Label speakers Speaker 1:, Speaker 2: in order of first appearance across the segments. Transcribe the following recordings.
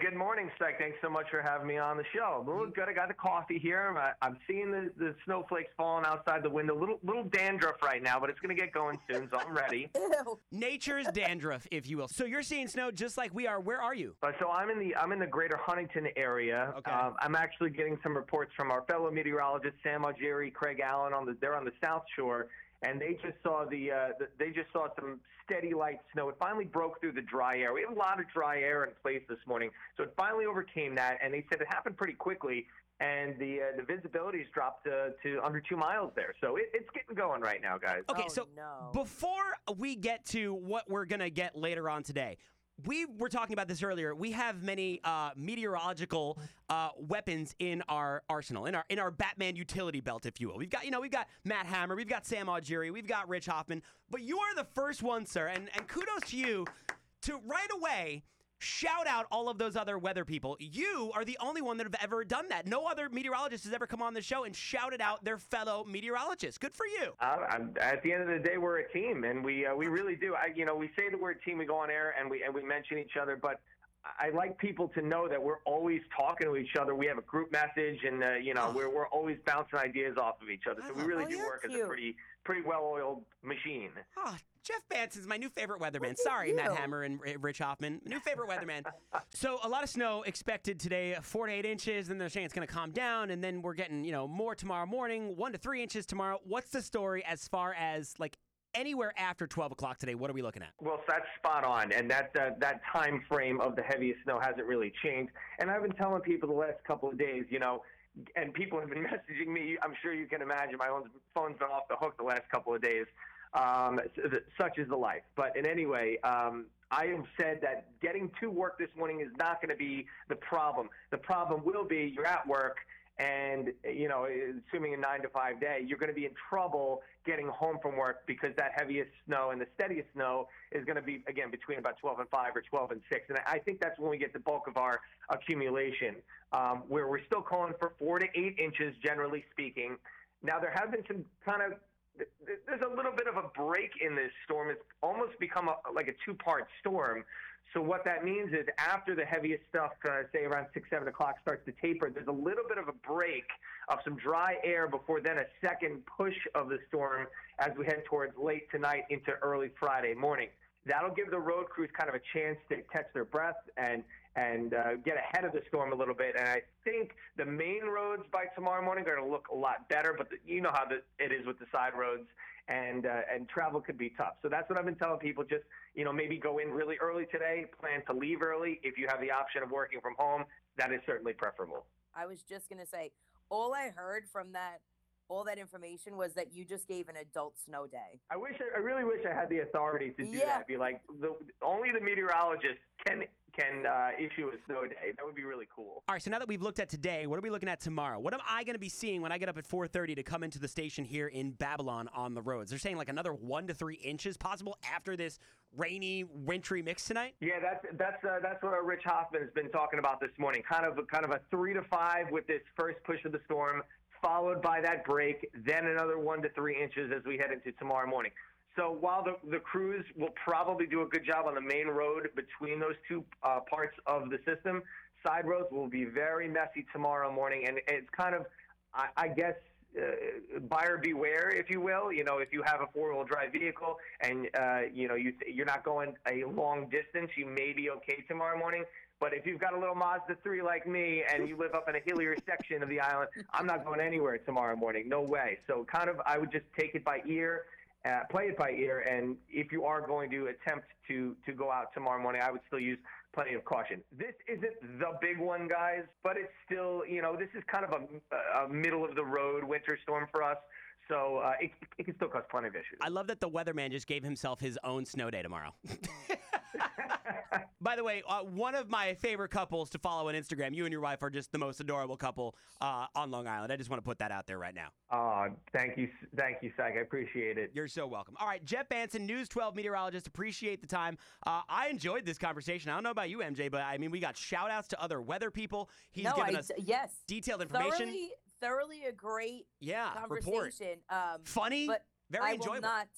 Speaker 1: Good morning, Spec. Thanks so much for having me on the show. A little good. I got the coffee here. I, I'm seeing the, the snowflakes falling outside the window. Little little dandruff right now, but it's going to get going soon, so I'm ready.
Speaker 2: Nature's dandruff, if you will. So you're seeing snow just like we are. Where are you?
Speaker 1: Uh, so I'm in the I'm in the greater Huntington area.
Speaker 2: Okay.
Speaker 1: Um, I'm actually getting some reports from our fellow meteorologists, Sam Algieri, Craig Allen. On the they're on the South Shore, and they just saw the, uh, the they just saw some steady light snow. It finally broke through the dry air. We have a lot of dry air in place this morning, so it finally overcame that. And they said it happened pretty quickly. And the uh, the visibility's dropped to, to under two miles there, so it, it's getting going right now, guys.
Speaker 2: Okay,
Speaker 3: Oh,
Speaker 2: so
Speaker 3: no.
Speaker 2: before we get to what we're going to get later on today, we were talking about this earlier. We have many uh, meteorological uh, weapons in our arsenal, in our in our Batman utility belt, if you will. We've got, you know, we've got Matt Hammer, we've got Sam Algieri, we've got Rich Hoffman, but you are the first one, sir, and and kudos to you to right away shout out all of those other weather people. You are the only one that have ever done that. No other meteorologist has ever come on the show and shouted out their fellow meteorologists. Good for you.
Speaker 1: Uh, at the end of the day, we're a team, and we uh, we really do. I, you know, we say that we're a team. We go on air and we and we mention each other, but I like people to know that we're always talking to each other. We have a group message, and uh, you know, we're we're always bouncing ideas off of each other. So we really
Speaker 3: Oh,
Speaker 1: do work as a pretty pretty well-oiled machine.
Speaker 2: Oh, Geoff Bansen's my new favorite weatherman.
Speaker 3: at
Speaker 2: Sorry, Matt. Hammer and Rich Hoffman. New favorite weatherman. So a lot of snow expected today, four to eight inches. Then they're saying it's going to calm down, and then we're getting you know more tomorrow morning, one to three inches tomorrow. What's the story as far as like anywhere after twelve o'clock today? What are we looking at?
Speaker 1: Well, that's spot on, and that uh, that time frame of the heaviest snow hasn't really changed. And I've been telling people the last couple of days, you know, and people have been messaging me. I'm sure you can imagine my own phone's been off the hook the last couple of days. Um, such is the life. But in any way, um, I have said that getting to work this morning is not going to be the problem. The problem will be you're at work and you know, assuming a nine to five day, you're going to be in trouble getting home from work because that heaviest snow and the steadiest snow is going to be again between about 12 and 5 or 12 and 6, and I think that's when we get the bulk of our accumulation, um, where we're still calling for four to eight inches, generally speaking. Now there have been some kind of there's a little bit of a break in this storm. It's almost become a, like a two-part storm. So what that means is after the heaviest stuff, uh, say around six, seven o'clock, starts to taper, there's a little bit of a break of some dry air before then a second push of the storm as we head towards late tonight into early Friday morning. That'll give the road crews kind of a chance to catch their breath and and uh, get ahead of the storm a little bit. And I think the main roads by tomorrow morning are going to look a lot better. But the, you know how the, it is with the side roads, and uh, and travel could be tough. So that's what I've been telling people. Just you know maybe go in really early today. Plan to leave early if you have the option of working from home. That is certainly preferable.
Speaker 3: I was just gonna say, all I heard from that, all that information was that you just gave an adult snow day.
Speaker 1: I wish I really wish I had the authority to do
Speaker 3: Yeah.
Speaker 1: that. Be like the only the meteorologist can can uh, issue a snow day. That would be really cool.
Speaker 2: All right, so now that we've looked at today, what are we looking at tomorrow? What am I going to be seeing when I get up at 4:30 to come into the station here in Babylon on the roads? They're saying like another one to three inches possible after this rainy, wintry mix tonight.
Speaker 1: Yeah, that's that's uh, that's what our Rich Hoffman has been talking about this morning. Kind of a, kind of a three to five with this first push of the storm, followed by that break, then another one to three inches as we head into tomorrow morning. So while the the crews will probably do a good job on the main road between those two uh, parts of the system, side roads will be very messy tomorrow morning, and it's kind of, I, I guess. Uh, buyer beware, if you will. You know, if you have a four-wheel drive vehicle and uh, you know you you're not going a long distance, you may be okay tomorrow morning. But if you've got a little Mazda 3 like me and you live up in a hillier section of the island, I'm not going anywhere tomorrow morning. No way. So kind of, I would just take it by ear, uh, play it by ear, and if you are going to attempt to to go out tomorrow morning, I would still use plenty of caution. This isn't the big one, guys, but it's still, you know, this is kind of a, a middle of the road winter storm for us. So uh, it, it can still cause plenty of issues.
Speaker 2: I love that the weatherman just gave himself his own snow day tomorrow. By the way, uh, one of my favorite couples to follow on Instagram. You and your wife are just the most adorable couple uh, on Long Island. I just want to put that out there right now.
Speaker 1: Oh, thank you, thank you, Syke. I appreciate it.
Speaker 2: You're so welcome. All right, Geoff Bansen, News 12 meteorologist. Appreciate the time. Uh, I enjoyed this conversation. I don't know about you, MJ, but I mean, we got shout outs to other weather people. He's
Speaker 3: no,
Speaker 2: given
Speaker 3: I,
Speaker 2: us
Speaker 3: yes,
Speaker 2: detailed information.
Speaker 3: thoroughly, thoroughly a great
Speaker 2: yeah, report.
Speaker 3: conversation. Um,
Speaker 2: Funny,
Speaker 3: but
Speaker 2: very
Speaker 3: I
Speaker 2: enjoyable.
Speaker 3: will not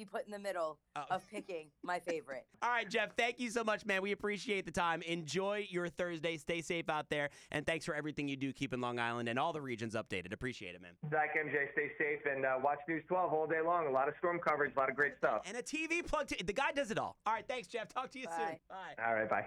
Speaker 3: be put in the middle
Speaker 2: Oh.
Speaker 3: of picking my favorite.
Speaker 2: All right, Geoff, thank you so much, man. We appreciate the time. Enjoy your Thursday. Stay safe out there. And thanks for everything you do keeping Long Island and all the regions updated. Appreciate it, man.
Speaker 1: Zach, MJ, stay safe and uh, watch News 12 all day long. A lot of storm coverage, a lot of great stuff.
Speaker 2: And a TV plug. To, the guy does it all. All right, thanks, Geoff. Talk to you soon.
Speaker 3: Bye.
Speaker 2: Bye.
Speaker 1: All right, bye.